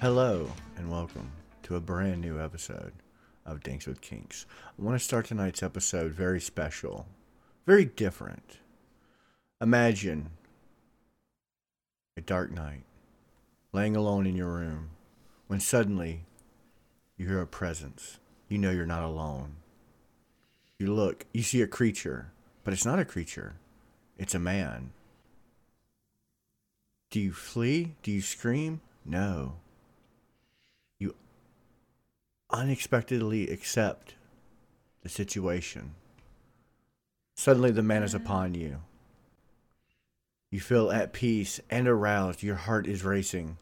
Hello and welcome to a brand new episode of Dinks with Kinks. I want to start tonight's episode very special, very different. Imagine a dark night, laying alone in your room, when suddenly you hear a presence. You know you're not alone. You look, you see a creature, but it's not a creature, it's a man. Do you flee? Do you scream? No. Unexpectedly accept the situation. Suddenly, the man is mm-hmm. upon you. You feel at peace and aroused. Your heart is racing.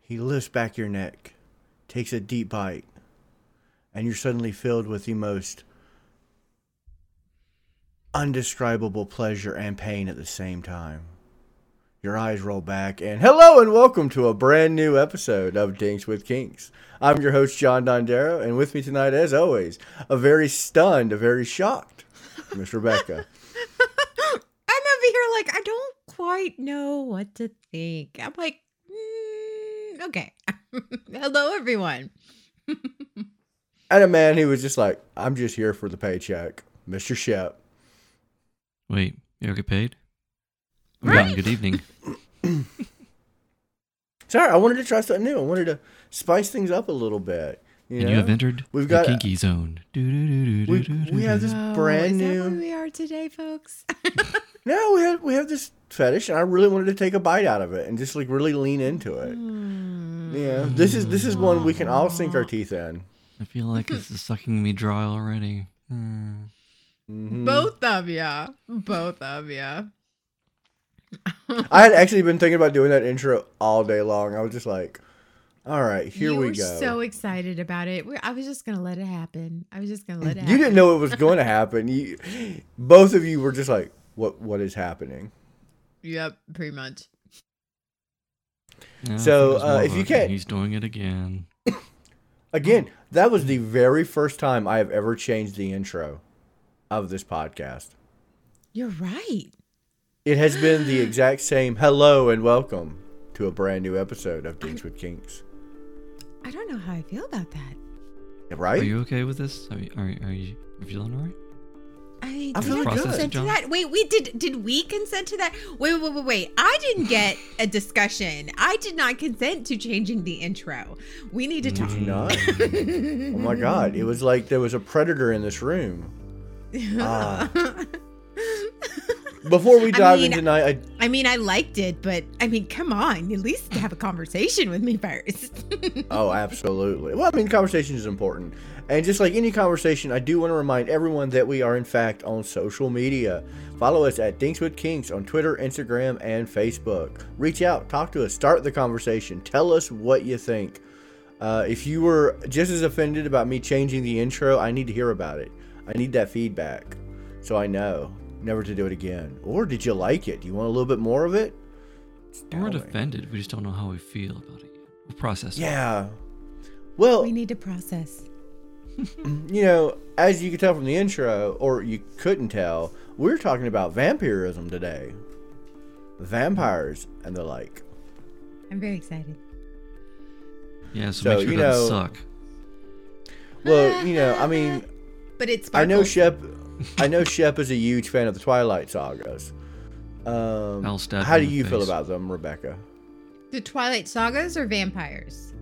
He lifts back your neck, takes a deep bite, and you're suddenly filled with the most undescribable pleasure and pain at the same time. Your eyes roll back, and hello and welcome to a brand new episode of Dinks with Kinks. I'm your host, John Dondero, and with me tonight, as always, a very stunned, a very shocked Miss Rebecca. I'm over here like I don't quite know what to think. I'm like, mm, okay. Hello, everyone. and a man who was just like, I'm just here for the paycheck, Mr. Shep. Wait, you ever get paid? Right. Good evening. Sorry, I wanted to try something new. I wanted to spice things up a little bit. You and know? you have entered We've the got- kinky zone. We- we have this Oh, brand is that new- where we are today, folks? No, we have we have this fetish, and I really wanted to take a bite out of it and just like really lean into it. Hmm. Yeah, this is this is one we can all sink our teeth in. I feel like this is sucking me dry already. Hmm. Mhm. Both of ya. Both of ya. I had actually been thinking about doing that intro all day long. I was just like, all right, here you we were go. so excited about it. We- I was just gonna let it happen. I was just gonna let it happen. you didn't know it was going to happen. You, both of you were just like, what what is happening? Yep, pretty much. Yeah, So, uh, if you can't- he's doing it again. Again, that was the very first time I have ever changed the intro of this podcast. You're right. It has been the exact same hello and welcome to a brand new episode of Dinks with Kinks. I don't know how I feel about that. Right? Are you okay with this? Are you, are, are you feeling alright? I I'm did feeling I good. consent to John. that. Wait, we did. Did we consent to that? Wait, wait, wait, wait. I didn't get a discussion. I did not consent to changing the intro. We need to talk. Not? oh my god! It was like there was a predator in this room. Ah. Before we I dive mean- into tonight, I, I mean, I liked it, but I mean, come on, at least have a conversation with me first. oh, absolutely. Well, I mean, conversation is important, and just like any conversation, I do want to remind everyone that we are in fact on social media. Follow us at Dinks with Kinks on Twitter, Instagram, and Facebook. Reach out, talk to us, start the conversation. Tell us what you think. Uh, if you were just as offended about me changing the intro, I need to hear about it. I need that feedback so I know never to do it again. Or did you like it? Do you want a little bit more of it? We're not offended. We just don't know how we feel about it. We'll process it. Yeah. Well, we need to process. you know, as you could tell from the intro, or you couldn't tell, we're talking about vampirism today. Vampires and the like. I'm very excited. Yeah, so, So, make sure you it doesn't know- suck. Well, you know, I mean, But it's. I know sparkles. Shep. I know Shep is a huge fan of the Twilight sagas. Um, I'll stab how do in the you feel about them, Rebecca? the Twilight sagas or vampires.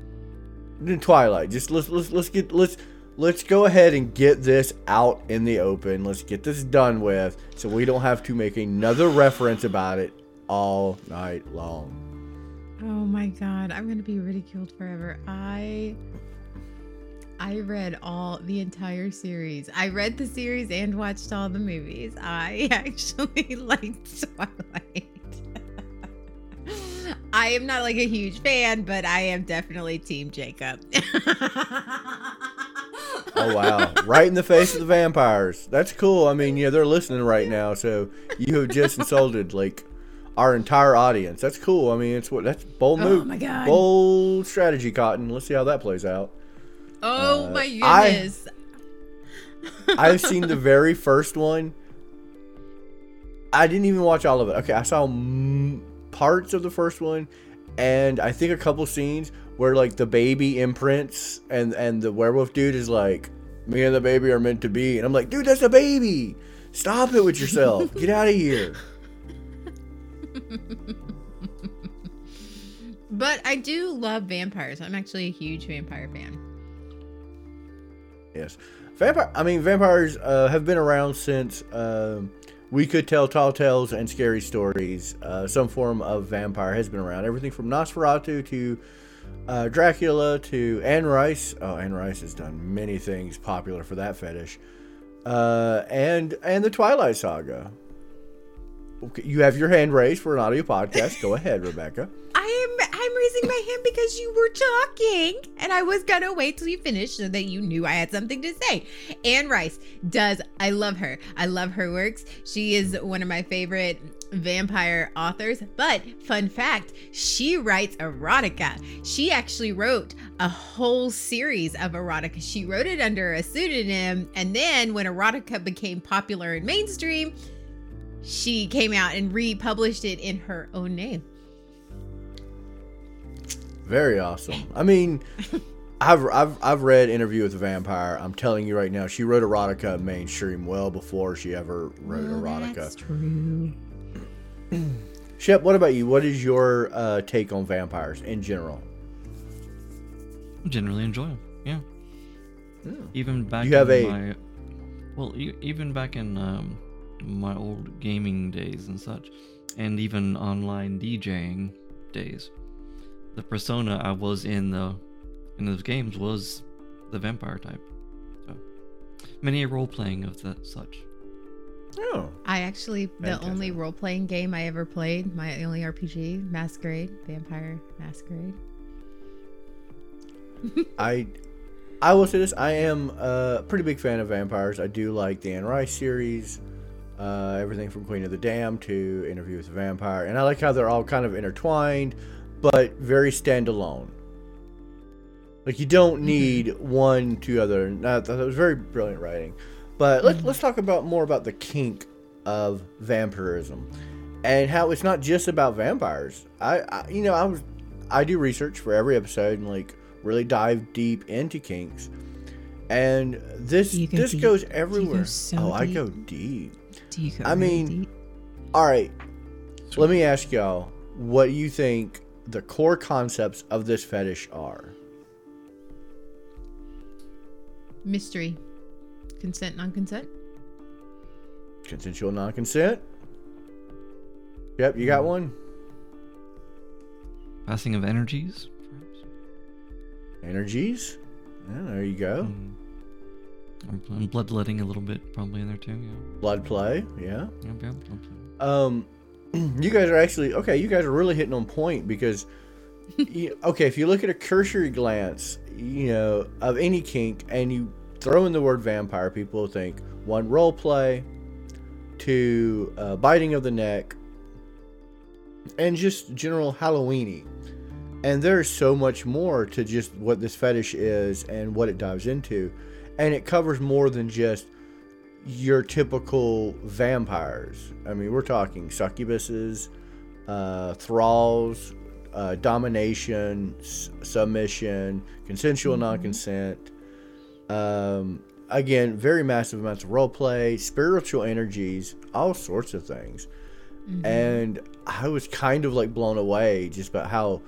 The Twilight. Just let's let's let's get let's let's go ahead and get this out in the open. Let's get this done with, so we don't have to make another reference about it all night long. Oh my god, I'm gonna be ridiculed forever. I I read all the entire series. I read the series and watched all the movies. I actually liked Twilight. I am not like a huge fan, but I am definitely Team Jacob. Oh wow! right in the face of the vampires. That's cool. I mean, yeah, they're listening right now, so you have just insulted like our entire audience. That's cool. I mean, it's what that's bold move. Oh move. my God. Bold strategy, Cotton. Let's see how that plays out. Oh Uh, my I- goodness. I've seen the very first one. I didn't even watch all of it. Okay, I saw mm, parts of the first one, and I think a couple scenes where like the baby imprints and and the werewolf dude is like, me and the baby are meant to be, and I'm like, dude, that's a baby. Stop it with yourself. Get out of here. But I do love vampires. I'm actually a huge vampire fan. Yes, vampire. I mean, vampires uh, have been around since um, we could tell tall tales and scary stories. Uh, some form of vampire has been around. Everything from Nosferatu to uh, Dracula to Anne Rice. Oh, Anne Rice has done many things popular for that fetish. Uh, and and the Twilight Saga. Okay, you have your hand raised for an audio podcast. Go ahead, Rebecca. I'm raising my hand because you were talking and I was gonna wait till you finished so that you knew I had something to say. Anne Rice does I love her. I love her works. She is one of my favorite vampire authors. But fun fact, she writes erotica. She actually wrote a whole series of erotica. She wrote it under a pseudonym, and then when erotica became popular and mainstream, she came out and republished it in her own name. Very awesome. I mean, I've, I've I've read Interview with a Vampire. I'm telling you right now, she wrote erotica mainstream well before she ever wrote Well, erotica. That's true. Shep, what about you? What is your uh, take on vampires in general? I Generally enjoy them. Yeah. Even back You have in a- my well, e- even back in um, my old gaming days and such, and even online DJing days, the persona I was in the in those games was the vampire type. So many a role playing of that such. Oh, I actually the Fantastic. only role playing game I ever played, my only RPG, Masquerade, Vampire Masquerade. I I will say this: I am a pretty big fan of vampires. I do like the Anne Rice series, uh, everything from Queen of the Damned to Interview with the Vampire, and I like how they're all kind of intertwined, but very standalone. Like you don't mm-hmm. need one to other. That, that was very brilliant writing. But let's mm-hmm. let's talk about more about the kink of vampirism and how it's not just about vampires. I, I you know I was I do research for every episode and like really dive deep into kinks. And this go this deep? goes Do you go everywhere. so oh, I go deep. Do you go I really mean, deep? All right. Let me ask y'all what you think the core concepts of this fetish are. mystery, consent, non-consent. Consensual non-consent. Yep, you Hmm. got one. Passing of energies, perhaps. Energies. Yeah, there you go. Mm. Or- And bloodletting a little bit, probably in there too. Yeah. Blood play. Yeah. Yeah. Yeah. blood play. Um, you guys are actually okay. You guys are really hitting on point because, you, okay, if you look at a cursory glance, you know, of any kink, and you throw in the word vampire, people think one role play, two uh, biting of the neck, and just general Halloweeny. And there's so much more to just what this fetish is and what it dives into, and it covers more than just your typical vampires. I mean, we're talking succubuses, uh, thralls, uh, domination, s- submission, consensual non-consent. Um, again, very massive amounts of role play, spiritual energies, all sorts of things. And I was kind of like blown away just about how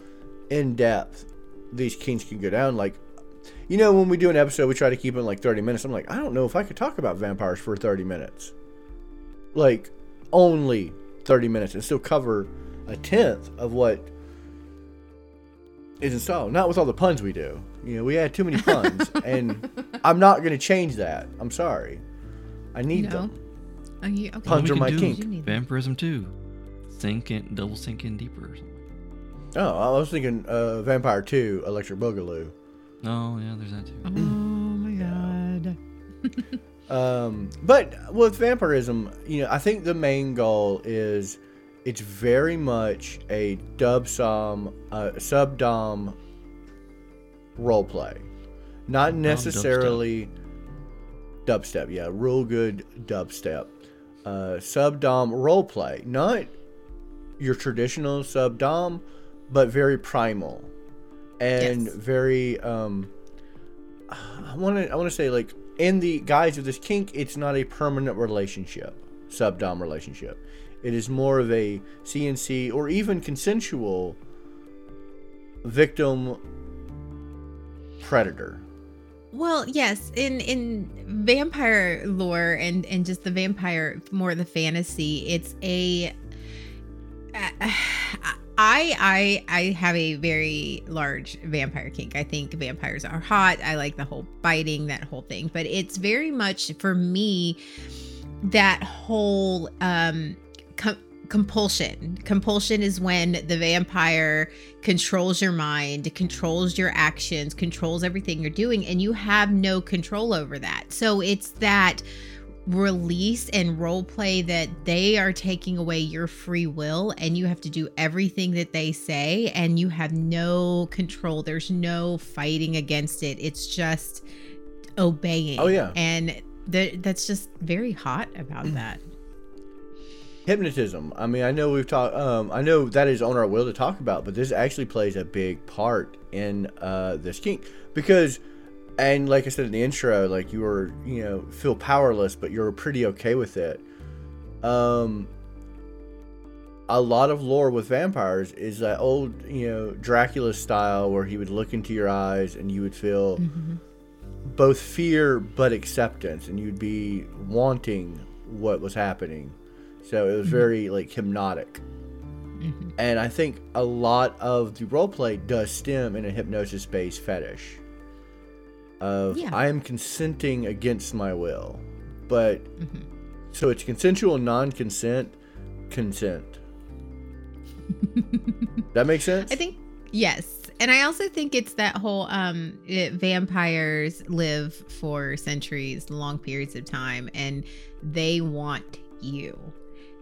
in depth these kings can go down. Like, you know, when we do an episode, we try to keep it in like 30 minutes. I'm like, I don't know if I could talk about vampires for 30 minutes. Like, only 30 minutes and still cover a tenth of what is installed. Not with all the puns we do. You know, we had too many puns. and I'm not going to change that. I'm sorry. I need No. them. Are you okay? Puns we are can my do kink. You need them. Vampirism too. Sink in, double sink in deeper or something. Oh, I was thinking uh, Vampire 2, Electric Boogaloo. Oh yeah, there's that too. Oh my god. Um, but with vampirism, you know, I think the main goal is it's very much a dub som, uh, sub dom role play, not necessarily dubstep. Yeah, real good dubstep. Uh, sub dom role play, not your traditional sub dom, but very primal and Yes. very um I want to I want to say like in the guise of this kink it's not a permanent relationship subdom relationship it is more of a CNC or even consensual victim predator Well, yes, in in vampire lore and and just the vampire more the fantasy, it's a I I I have a very large vampire kink. I think vampires are hot. I like the whole biting, that whole thing. But it's very much for me that whole um com- compulsion. Compulsion is when the vampire controls your mind, controls your actions, controls everything you're doing, and you have no control over that. So it's that release and role play that they are taking away your free will and you have to do everything that they say and you have no control. There's no fighting against it. It's just obeying. Oh, yeah. And th- that's just very hot about that. hypnotism i mean i know we've talked um i know that is on our will to talk about but this actually plays a big part in uh this kink because and like i said in the intro like you were you know feel powerless but you're pretty okay with it. Um a lot of lore with vampires is that old you know dracula style where he would look into your eyes and you would feel mm-hmm. both fear but acceptance and you'd be wanting what was happening. So it was mm-hmm. very like hypnotic. Mm-hmm. And i think a lot of the roleplay does stem in a hypnosis based fetish of Yeah. i am consenting against my will but Mm-hmm. so it's consensual non-consent consent that makes sense I think yes. And I also think it's that whole um it, vampires live for centuries, long periods of time and they want you.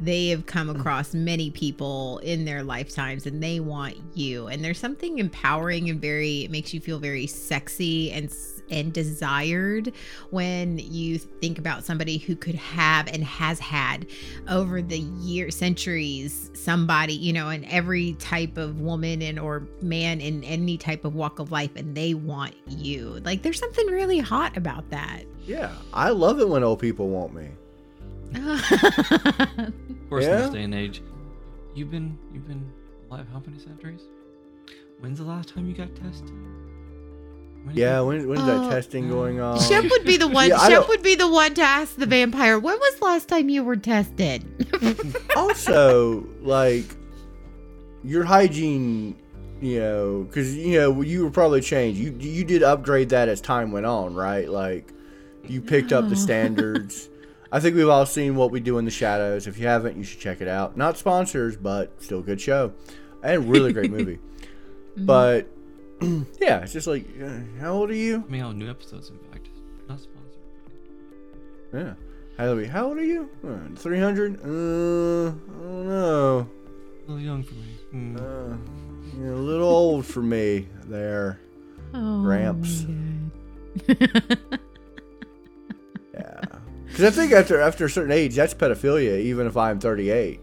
They have come across many people in their lifetimes and they want you. And there's something empowering and very it makes you feel very sexy and and desired when you think about somebody who could have and has had over the year centuries somebody you know and every type of woman and or man in any type of walk of life and they want you. Like there's something really hot about that. Yeah i love it when old people want me Of course, in this day and age, you've been you've been alive how many centuries? When's the last time you got tested? When yeah you- when, when's Oh. that testing going on? Shep would be the one Yeah, Shep would be the one to ask the vampire when was the last time you were tested? Also like your hygiene you know because you know you were probably changed. You you did upgrade that as time went on right? Like you picked up the oh. standards i think we've all seen what we do in the shadows if you haven't you should check it out not sponsors but still a good show and really great movie but yeah it's just like uh, how old are you I mean, how new episodes, in fact, not sponsored. yeah how old are you, how old are you? Uh, 300 uh i don't know A little young for me. Hmm. Uh, you're a little old for me there. oh, Gramps. my God. Yeah. Because I think after after a certain age, that's pedophilia, even if I'm 38.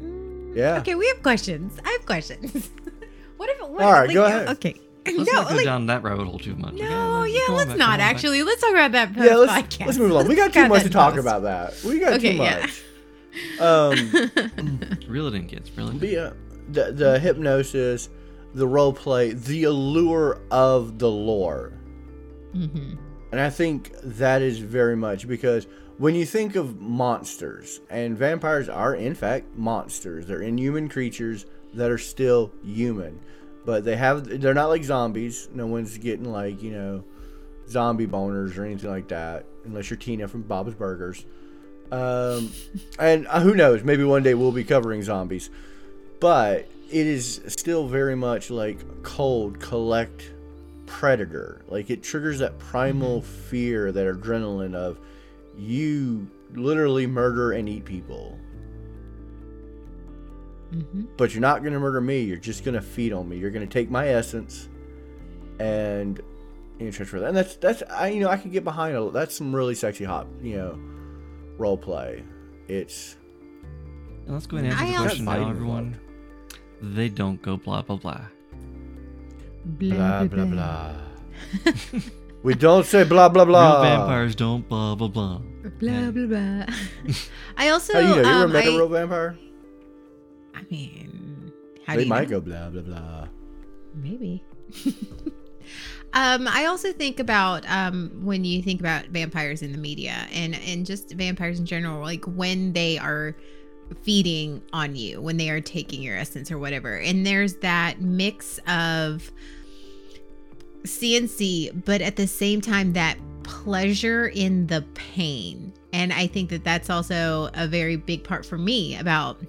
Mm, Yeah. okay we have questions i have questions what if what, All right, go ahead. okay Let's no not go like, down that rabbit hole too much. okay? no Let's yeah let's back, not go back. actually let's talk about that post Yeah, let's, podcast let's move along. We got Let's too much to talk post. about that. We got Okay, too yeah. much. Um, Reel it in, kids. Reel it in. yeah, the, the hypnosis, the role play, the allure of the lore. Mhm. And I think that is very much because when you think of monsters, and vampires are in fact monsters, they're inhuman creatures that are still human, but they have they're not like zombies. No one's getting like you know zombie boners or anything like that, unless you're Tina from Bob's Burgers. Um, and uh, who knows? Maybe one day we'll be covering zombies, but it is still very much like cold, collect, predator. Like it triggers that primal fear, that adrenaline of you literally murder and eat people. Mhm. But you're not gonna murder me. You're just gonna feed on me. You're gonna take my essence and you know, transfer that. And that's that's I you know I can get behind it. That's some really sexy hot you know role play. It's Let's go ahead and answer the question Fighting now, with everyone. They don't go blah blah blah. Blah blah blah. we don't say blah blah blah. Real vampires don't blah blah blah. Blah blah blah. I also. How you know? You ever um, met I, a real vampire? I mean, how They do you might know? go blah blah blah. Maybe. um, I also think about um, when you think about vampires in the media and and just vampires in general, like when they are feeding on you, when they are taking your essence or whatever. And there's that mix of CNC, but at the same time, that pleasure in the pain. And I think that that's also a very big part for me about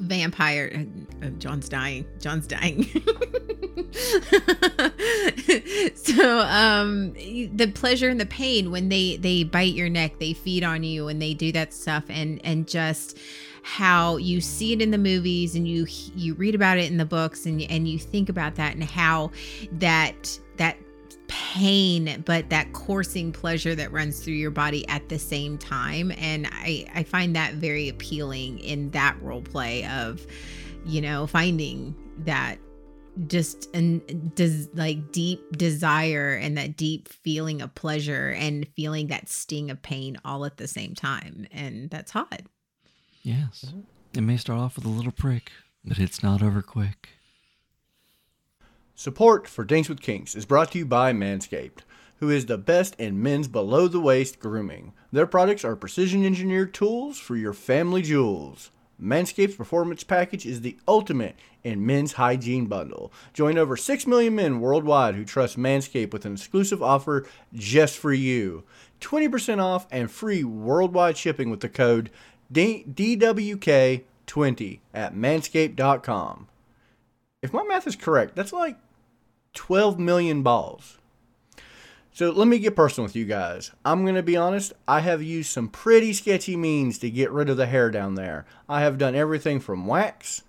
vampire uh, john's dying john's dying so um the pleasure and the pain when they they bite your neck they feed on you and they do that stuff and and just how you see it in the movies and you you read about it in the books and and you think about that and how that that pain but that coursing pleasure that runs through your body at the same time. And i i find that very appealing in that role play of you know finding that just and does like deep desire and that deep feeling of pleasure and feeling that sting of pain all at the same time. And that's hot Yes. It may start off with a little prick, but it's not over quick. Support for Dinks with Kinks is brought to you by Manscaped, who is the best in men's below the waist grooming. Their products are precision engineered tools for your family jewels. Manscaped's Performance Package is the ultimate in men's hygiene bundle. Join over 6 million men worldwide who trust Manscaped with an exclusive offer just for you 20% off and free worldwide shipping with the code D- DWK20 at manscaped.com. If my math is correct, that's like 12 million balls. So let me get personal with you guys. I'm going to be honest, I have used some pretty sketchy means to get rid of the hair down there. I have done everything from wax,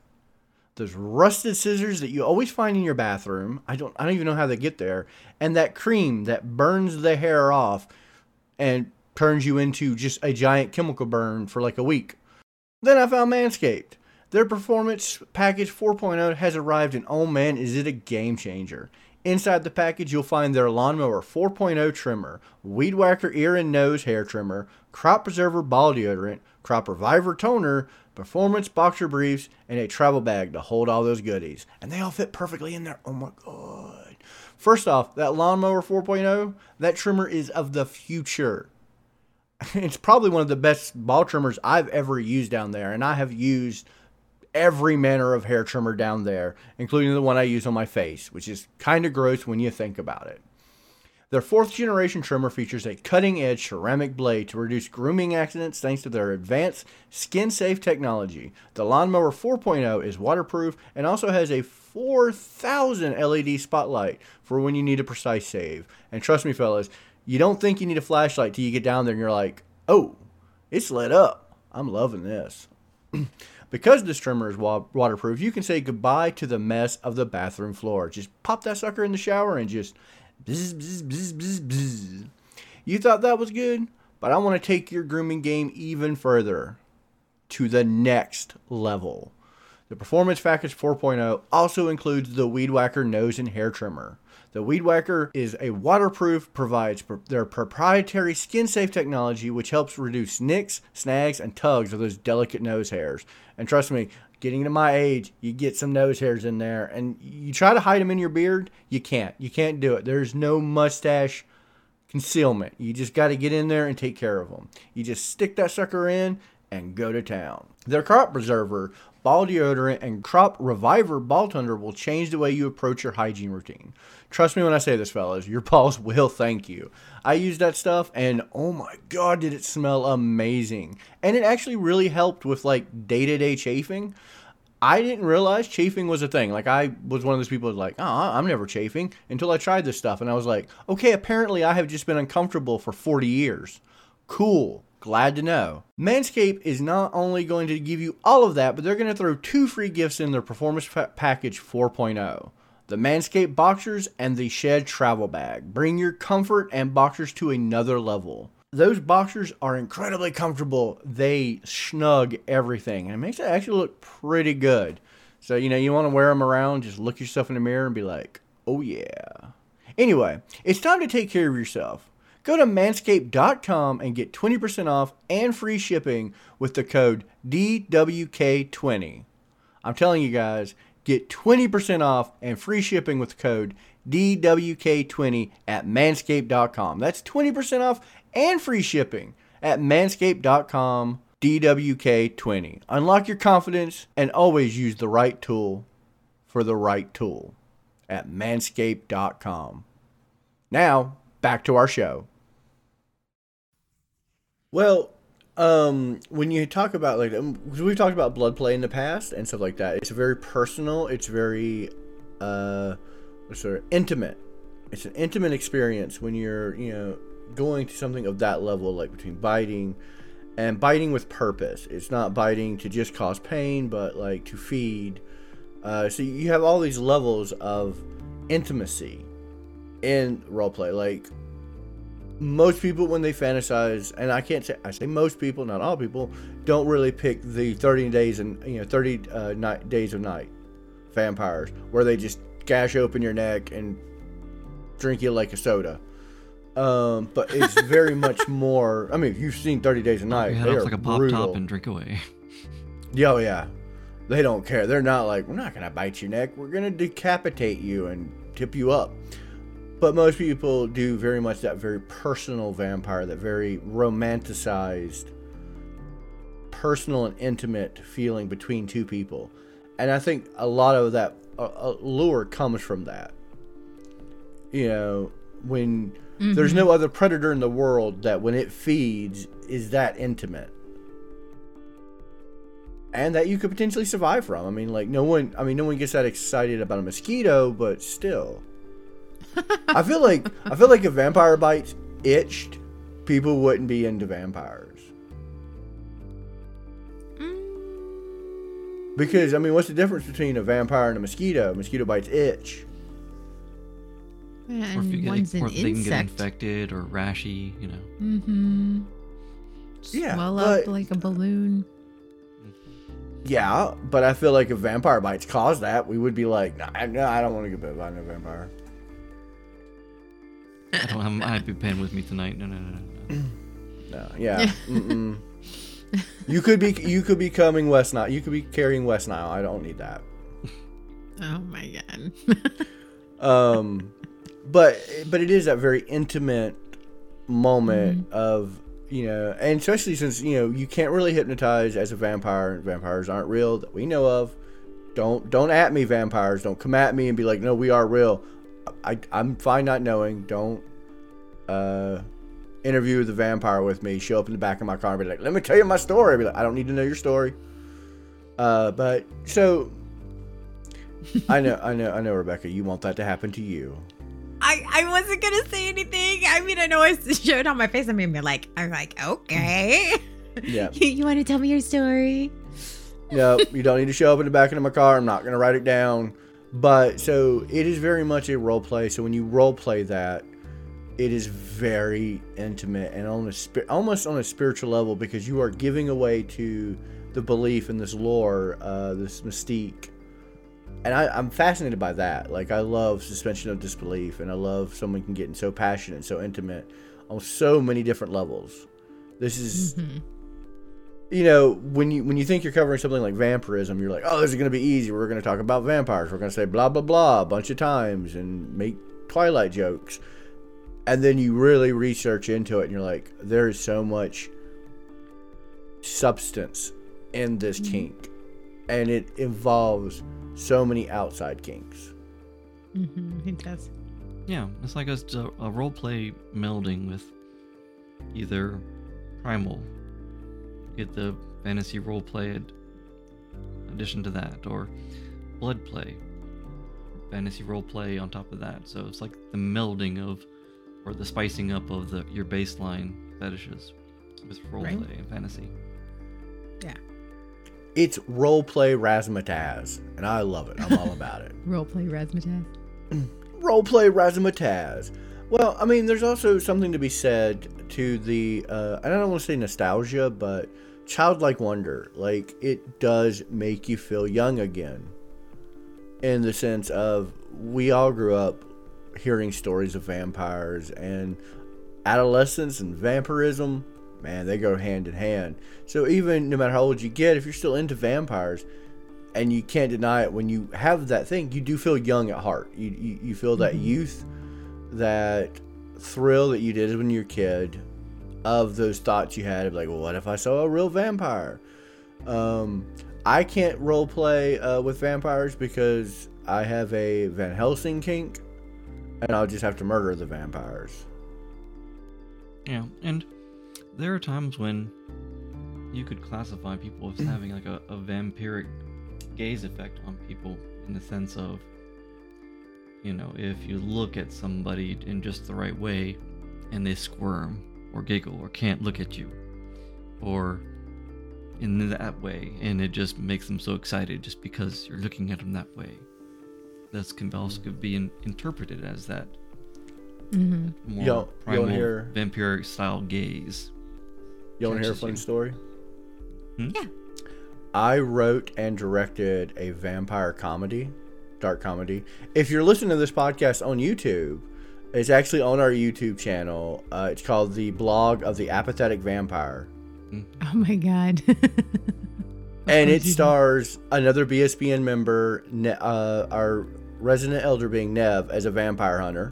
those rusted scissors that you always find in your bathroom. I don't I don't even know how they get there, and that cream that burns the hair off and turns you into just a giant chemical burn for like a week. Then I found Manscaped. Their Performance Package 4.0 has arrived, and oh man, is it a game changer! Inside the package, you'll find their Lawnmower 4.0 trimmer, Weed Whacker ear and nose hair trimmer, Crop Preserver ball deodorant, Crop Reviver toner, Performance boxer briefs, and a travel bag to hold all those goodies. And they all fit perfectly in there. Oh my god! First off, that Lawnmower 4.0, that trimmer is of the future it's probably one of the best ball trimmers I've ever used down there, and I have used every manner of hair trimmer down there, including the one I use on my face, which is kind of gross when you think about it. Their fourth generation trimmer features a cutting edge ceramic blade to reduce grooming accidents thanks to their advanced skin safe technology. The Lawnmower 4.0 is waterproof and also has a 4000 LED spotlight for when you need a precise save. And trust me, fellas, you don't think you need a flashlight till you get down there and you're like, oh, it's lit up. I'm loving this. because this trimmer is wa- waterproof, you can say goodbye to the mess of the bathroom floor. Just pop that sucker in the shower and just. You thought that was good, but I want to take your grooming game even further to the next level. The Performance Package 4.0 also includes the Weed Whacker nose and hair trimmer. The Weed Whacker is a waterproof, provides pr- their proprietary skin safe technology, which helps reduce nicks, snags, and tugs of those delicate nose hairs. And trust me, getting to my age, you get some nose hairs in there, and you try to hide them in your beard, you can't. You can't do it. There's no mustache concealment. You just got to get in there and take care of them. You just stick that sucker in and go to town. Their crop preserver, ball deodorant, and crop reviver ball Tender will change the way you approach your hygiene routine. Trust me when I say this, fellas, your balls will thank you. I used that stuff and oh my god, did it smell amazing. And it actually really helped with like day to day chafing. I didn't realize chafing was a thing. Like I was one of those people like, oh, I'm never chafing until I tried this stuff, and I was like, okay, apparently I have just been uncomfortable for 40 years. Cool. Glad to know. Manscaped is not only going to give you all of that, but they're going to throw two free gifts in their Performance pa- Package 4.0 the Manscaped Boxers and the Shed Travel Bag. Bring your comfort and boxers to another level. those boxers are incredibly comfortable. They snug everything, and it makes it actually look pretty good. So you know you want to wear them around. Just look yourself in the mirror and be like, "Oh yeah." Anyway, it's time to take care of yourself. Go to manscaped.com and get 20% off and free shipping with the code DWK20. I'm telling you guys, get 20% off and free shipping with code DWK20 at manscaped.com. That's 20% off and free shipping at manscaped.com DWK20. Unlock your confidence and always use the right tool for the right tool at manscaped.com. Now, back to our show. Well, um, when you talk about like um, we've talked about blood play in the past and stuff like that, it's very personal. It's very uh, sort of intimate. It's an intimate experience when you're you know going to something of that level, like between biting and biting with purpose. It's not biting to just cause pain, but like to feed. Uh, so you have all these levels of intimacy in roleplay. Like most people when they fantasize and i can't say i say most people not all people don't really pick the 30 days and you know 30 uh, night, days of night vampires where they just gash open your neck and drink you like a soda um, but it's very much more i mean if you've seen 30 days of night head they're like a pop brutal. top and drink away. Yeah, oh yeah. They don't care. They're not like, we're not going to bite your neck. We're going to decapitate you and tip you up. But most people do very much that very personal vampire, that very romanticized, personal and intimate feeling between two people. And I think a lot of that lure comes from that. You know, when there's no mm-hmm. other predator in the world that when it feeds is that intimate and that you could potentially survive from. I mean, like no one. I mean, no one gets that excited about a mosquito, but still, I feel like I feel like if vampire bites itched, people wouldn't be into vampires. Because I mean, what's the difference between a vampire and a mosquito? mosquito bites itch. or if And you get, one's or an they can get infected or rashy, you know. Mm-hmm. Yeah, Swell but- up like a balloon. Yeah, but I feel like if vampire bites caused that, we would be like, nah, no, I don't want to get bit by no vampire. I don't have my EpiPen with me tonight. No, no, no, no, no. No, yeah. Mm-mm. you could be you could be coming West Nile. You could be carrying West Nile. I don't need that. Oh my god. Um, but but it is that very intimate moment of you know, and especially since you know you can't really hypnotize as a vampire. Vampires aren't real that we know of. Don't don't at me, vampires. Don't come at me and be like, no, we are real. I I'm fine not knowing. Don't uh interview the vampire with me. Show up in the back of my car and be like, let me tell you my story. Be like, I don't need to know your story. Uh, but so I know, I know, I know, Rebecca. You want that to happen to you. I, I wasn't gonna say anything. I mean, I know I showed on my face. I mean, like, I'm like, okay. Yeah. you, you want to tell me your story? no, you don't need to show up in the back of my car. I'm not going to write it down. But so it is very much a role play. So when you role play that, it is very intimate and on a almost on a spiritual level because you are giving away to the belief in this lore, uh, this mystique. And I, I'm fascinated by that. Like I love suspension of disbelief, and I love someone can get so passionate and so intimate on so many different levels. This is you know, when you when you think you're covering something like vampirism, you're like, oh, this is gonna be easy. We're gonna talk about vampires. We're gonna say blah blah blah a bunch of times and make Twilight jokes, and then you really research into it, and you're like, there is so much substance in this kink, and it involves so many outside kinks. Mm-hmm. It does. Yeah, it's like a, a role play melding with either primal, get the fantasy role play ad- addition to that, or blood play, fantasy role play on top of that. So it's like the melding of, or the spicing up of the your baseline fetishes with role Right. play and fantasy. Yeah. It's role play razzmatazz, and I love it. I'm all about it. role Roleplay razzmatazz. roleplay razzmatazz. Well, I mean, there's also something to be said to the uh, I don't want to say nostalgia, but childlike wonder. Like it does make you feel young again. In the sense of we all grew up hearing stories of vampires and adolescence and vampirism, man, they go hand in hand. So even no matter how old you get, if you're still into vampires, and you can't deny it when you have that thing, you do feel young at heart. You you, you feel that mm-hmm. youth, that thrill that you did when you were a kid, of those thoughts you had of like, well, what if I saw a real vampire? Um, I can't role play uh, with vampires because I have a Van Helsing kink, and I'll just have to murder the vampires. Yeah, and there are times when you could classify people as having like a, a vampiric gaze effect on people in the sense of, you know, if you look at somebody in just the right way and they squirm or giggle or can't look at you, or in that way, and it just makes them so excited just because you're looking at them that way. This can also be in, interpreted as that mm-hmm. more yo, primal hear, vampiric style gaze. You want to hear a funny story? Hmm? Yeah. I wrote and directed a vampire comedy, dark comedy. If you're listening to this podcast on YouTube, it's actually on our YouTube channel. Uh, it's called The Blog of the Apathetic Vampire. Oh my God. and it stars another BSBN member, uh, our resident elder being Nev, as a vampire hunter.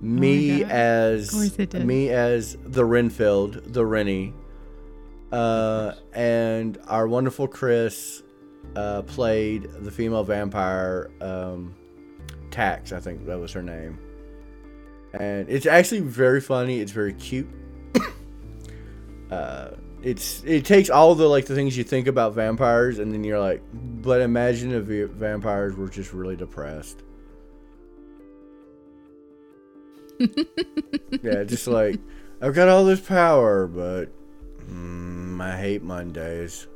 Me oh as me as the Renfield, the Rennie, uh, and our wonderful Chris uh, played the female vampire um, Tax. I think that was her name and it's actually very funny. It's very cute. uh, it's it takes all the like the things you think about vampires, and then you're like, but imagine if vampires were just really depressed. yeah, just like I've got all this power, but mm, I hate Mondays.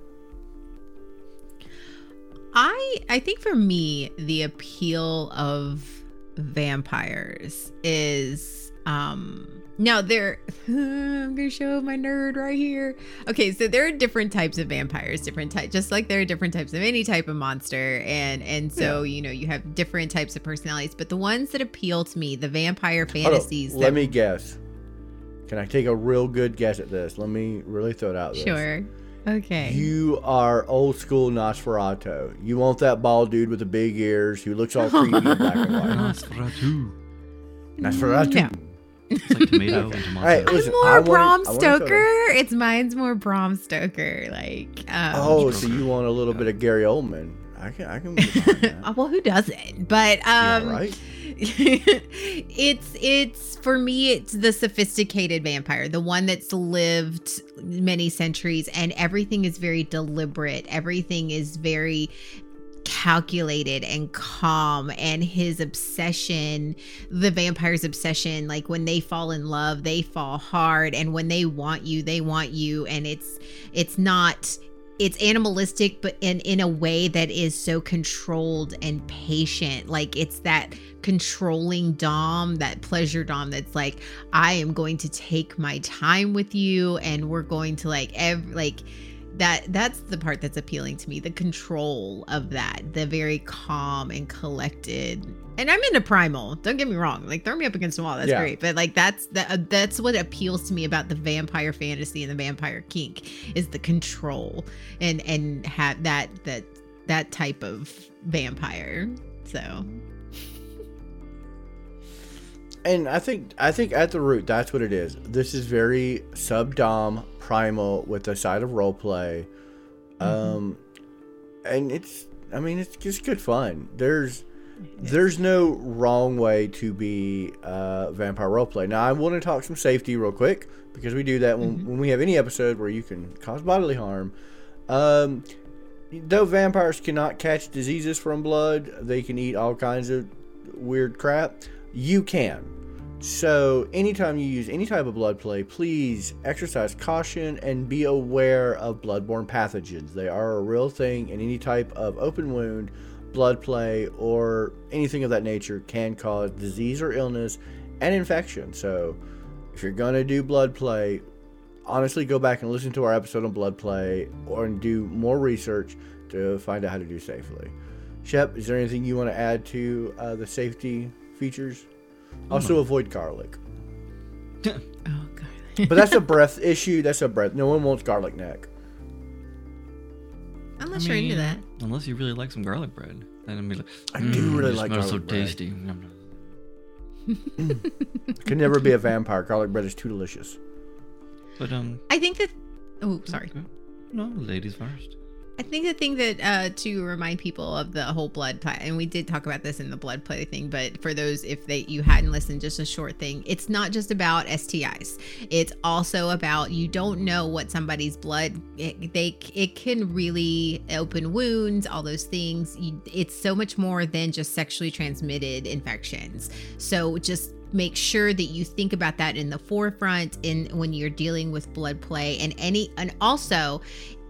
I I think for me the appeal of vampires is um now they're I'm gonna show my nerd right here. Okay, so there are different types of vampires, different types just like there are different types of any type of monster and and so yeah. you know you have different types of personalities, but the ones that appeal to me, the vampire fantasies. let me guess. Can I take a real good guess at this? Let me really throw it out there. Sure. Okay. You are old school Nosferatu. You want that bald dude with the big ears who looks all creepy in black and white. Nosferatu. Nosferatu. No. It's like tomato and tomato. Hey, listen, more I Bram wanted, Stoker. It's mine's more Bram Stoker. Like. Um, oh, so you want a little bit of Gary Oldman? I can. I can. well, who doesn't? But um, yeah, right. it's it's for me it's the sophisticated vampire the one that's lived many centuries and everything is very deliberate everything is very calculated and calm and his obsession the vampire's obsession like when they fall in love they fall hard and when they want you they want you and it's it's not it's animalistic but in in a way that is so controlled and patient. Like it's that controlling dom that pleasure dom that's like i am going to take my time with you and we're going to like every like that that's the part that's appealing to me the control of that the very calm and collected and i'm into primal don't get me wrong like throw me up against the wall that's yeah. great but like that's that uh, that's what appeals to me about the vampire fantasy and the vampire kink is the control and and have that that that type of vampire so and I think I think at the root that's what it is. This is very sub dom primal with a side of role play, mm-hmm. um, and it's I mean it's just good fun. There's there's no wrong way to be uh, vampire roleplay. Now I want to talk some safety real quick because we do that when, mm-hmm. when we have any episode where you can cause bodily harm. Um, though vampires cannot catch diseases from blood, they can eat all kinds of weird crap you can. So, anytime you use any type of blood play, please exercise caution and be aware of bloodborne pathogens. They are a real thing, and any type of open wound, blood play, or anything of that nature can cause disease or illness and infection. So, if you're gonna do blood play, honestly, go back and listen to our episode on blood play, or and do more research to find out how to do safely. Shep, is there anything you want to add to uh, the safety features? Also, avoid garlic. Oh god. But that's a breath issue. That's a breath. No one wants garlic neck. Unless you're into that. Unless you really like some garlic bread. Then I'm like, I do "Mm, really like smells so garlic bread." tasty. Yum. Can never be a vampire. Garlic bread is too delicious. But um, I think that. Oh, sorry. okay. No, ladies first. I think the thing that uh, to remind people of the whole blood play, and we did talk about this in the blood play thing, but for those if they you hadn't listened, just a short thing. It's not just about STIs. It's also about you don't know what somebody's blood. It, they it can really open wounds, all those things. You, it's so much more than just sexually transmitted infections. So just make sure that you think about that in the forefront in when you're dealing with blood play and any and also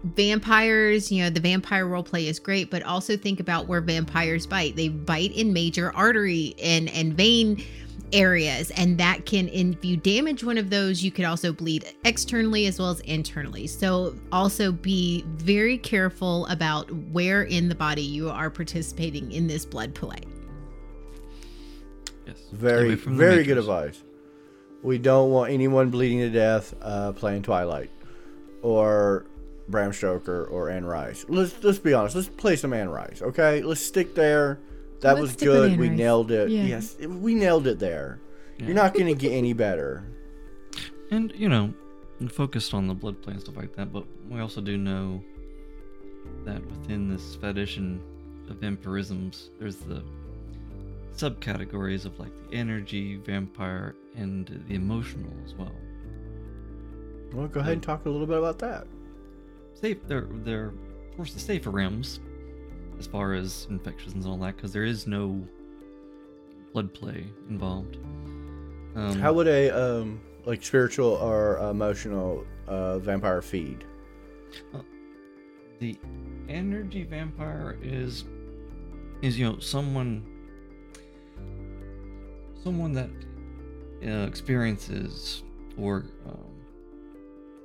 vampires you know the vampire role play is great but also think about where vampires bite they bite in major artery and and vein areas and that can if you damage one of those you could also bleed externally as well as internally so also be very careful about where in the body you are participating in this blood play Yes. Very, Away from very good advice. We don't want anyone bleeding to death uh, playing Twilight or Bram Stoker or Anne Rice. Let's let's be honest. Let's play some Anne Rice, okay? Let's stick there. That Let's was good. We Rice. nailed it. Yeah. Yes, we nailed it there. Yeah. You're not going to get any better. And you know, focused on the blood play and stuff like that, but we also do know that within this fetish and of vampirisms, there's the subcategories of like the energy, vampire, and the emotional as well. Well, go ahead and talk a little bit about that. Safe, they're they're of course the safer realms as far as infections and all that, because there is no blood play involved. Um, How would a um, like spiritual or emotional uh, vampire feed? the energy vampire is is you know someone someone that uh, experiences or um,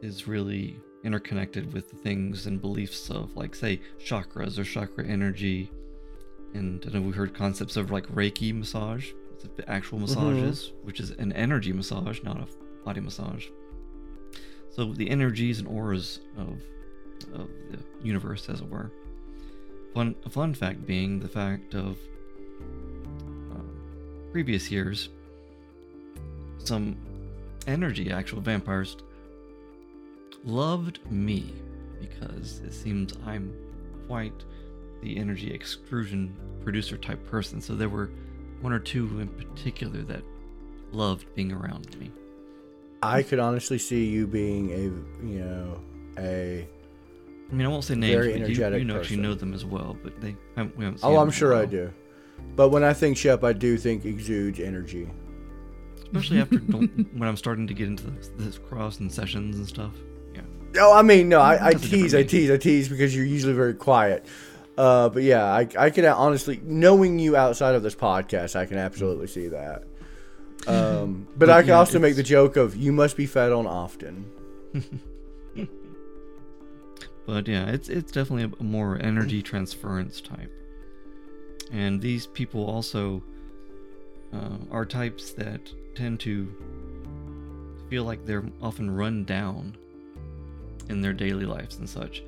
is really interconnected with the things and beliefs of like say chakras or chakra energy. And I know we heard concepts of like reiki massage the actual massages which is an energy massage not a body massage. So the energies and auras of of the universe, as it were. Fun, a fun fact being the fact of um, previous years, some energy actual vampires loved me because it seems I'm quite the energy extrusion producer type person. So there were one or two in particular that loved being around me. I could honestly see you being a you know a I mean, I won't say names, Very but you, energetic you know, actually know them as well, but they haven't, we haven't seen Oh, I'm sure I do. But when I think Shep, I do think exudes energy. Especially after when I'm starting to get into this, this cross and sessions and stuff. Yeah. Oh, I mean, no, I, I That's a different tease, I tease, I tease because you're usually very quiet. Uh, but yeah, I, I can honestly, knowing you outside of this podcast, I can absolutely see that. Um, but, But I can yeah, also make the joke of you must be fed on often. But yeah, it's it's definitely a more energy transference type. And these people also uh, are types that tend to feel like they're often run down in their daily lives and such,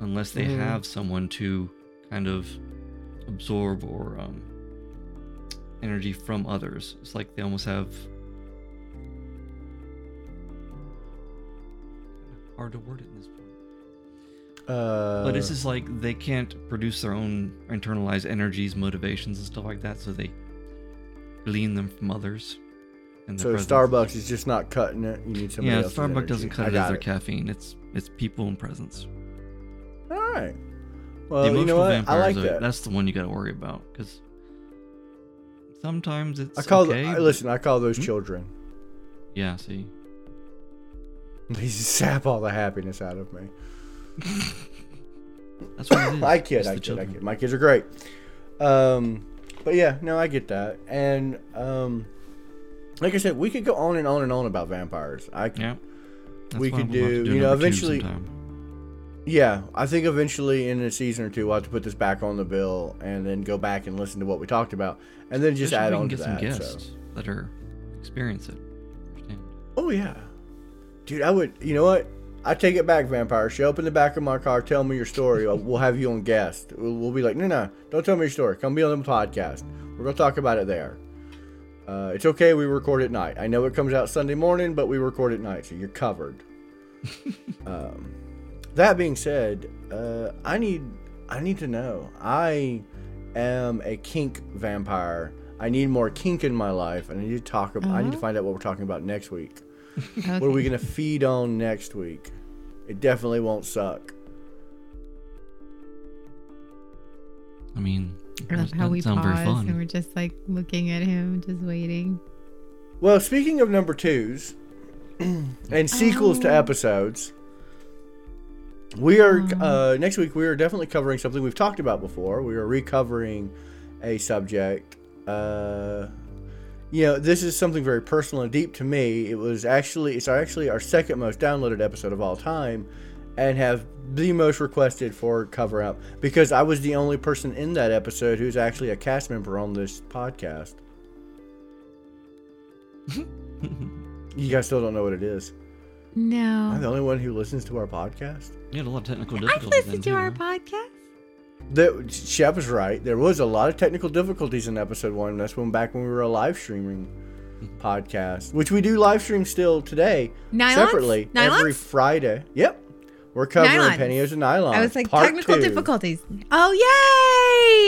unless they Mhm. have someone to kind of absorb or um, energy from others. It's like they almost have hard to word it in this point. Uh, But it's just like they can't produce their own internalized energies, motivations, and stuff like that, so they glean them from others. So presence. Starbucks is just not cutting it. You need somebody Yeah, else's Starbucks doesn't cut it as their it. caffeine. It's it's people and presence. All right. Well, you know what? I like are- that. that's the one you got to worry about because sometimes it's I call. okay. I, but- listen, I call those Hmm? children. Yeah, see, They sap all the happiness out of me. that's what it is. I kid, It's I the kid, I kid. My kids are great. Um, but yeah, no, I get that. And um, like I said, we could go on and on and on about vampires. I Yeah. We could we'll do- you know, eventually- Yeah, I think eventually in a season or two we'll have to put this back on the bill and then go back and listen to what we talked about and then just Especially add on to get some that. guests So. that are experience it. Understand. Oh yeah, dude, I would. You know what? I take it back, vampire. Show up in the back of my car, tell me your story. We'll have you on guest. We'll, we'll be like, no, no, don't tell me your story. Come be on the podcast. We're gonna talk about it there. Uh, it's okay. We record at night. I know it comes out Sunday morning, but we record at night, so you're covered. um, that being said, uh, I need I need to know. I am a kink vampire. I need more kink in my life, and I need to talk. About, I need to Uh-huh. find out what we're talking about next week. Okay. What are we gonna feed on next week? It definitely won't suck. I mean, I love how we doesn't very pause and we're just like looking at him, just waiting. Well, speaking of number twos and sequels to Oh. episodes, we are Oh. uh, next week. We are definitely covering something we've talked about before. We are recovering a subject. Uh, you know, this is something very personal and deep to me. It was actually it's actually our second most downloaded episode of all time, and have the most requested for cover up because I was the only person in that episode who's actually a cast member on this podcast. You guys still don't know what it is. No. I'm the only one who listens to our podcast. You had a lot of technical I've difficulties. listened then, to our too, podcast. The Shep is right. There was a lot of technical difficulties in episode one. That's when back when we were a live streaming podcast, which we do live stream still today Nylons? separately every Friday. Yep, we're covering Nylons. pantyhose and nylon. I was like, part technical two. difficulties. Oh,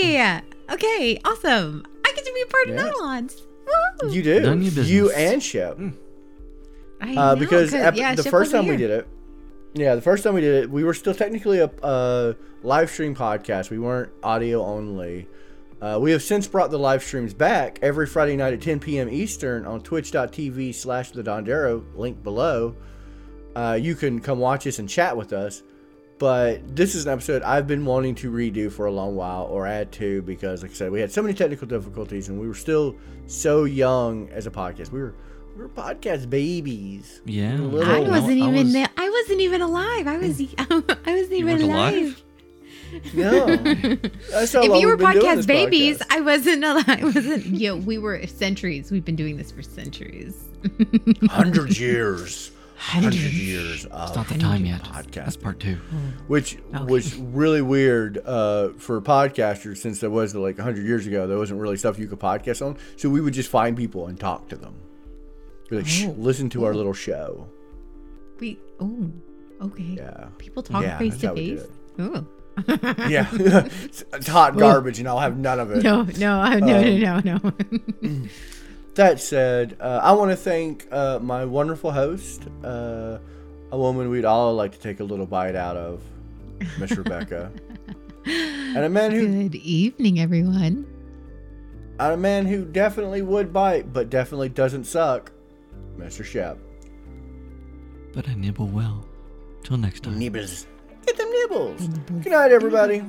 yay! Okay, awesome. I get to be a part Yeah. of Nylons. Woo! You do. Done You business. and Shep. I Uh, know, because 'cause- ep- yeah, the Shep first wasn't time we did it, yeah, the first time we did it, we were still technically a uh, live stream podcast. We weren't audio only. Uh, we have since brought the live streams back every Friday night at 10 p.m. Eastern on twitch.tv slash the Dondero, link below. Uh, you can come watch us and chat with us. But this is an episode I've been wanting to redo for a long while or add to because, like I said, we had so many technical difficulties and we were still so young as a podcast. We were we were podcast babies. Yeah. Little- I wasn't I even was- there. I wasn't even alive. I was. I wasn't even weren't alive. alive? No. If you were we've been doing podcast babies, podcast. I wasn't alive. I wasn't. Yeah, we were centuries. We've been doing this for centuries. hundred years, hundred years of It's not the time yet. podcast, That's part two. which was really weird uh, for podcasters since there was like hundred years ago. There wasn't really stuff you could podcast on, so we would just find people and talk to them. Be like, Shh, Oh. listen to our little show. We. Oh. Okay. Yeah, People talk Yeah, face to face. Oh. yeah. it's, it's hot garbage, and I'll have none of it. No, no, no, Um, no, no, no. That said, uh, I want to thank uh, my wonderful host, uh, a woman we'd all like to take a little bite out of, Miss Rebecca, and a man who, Good evening, everyone. and a man who definitely would bite, but definitely doesn't suck, Mr. Shep. But I nibble well. Till next time. Nibbles, get them nibbles. Good night, everybody.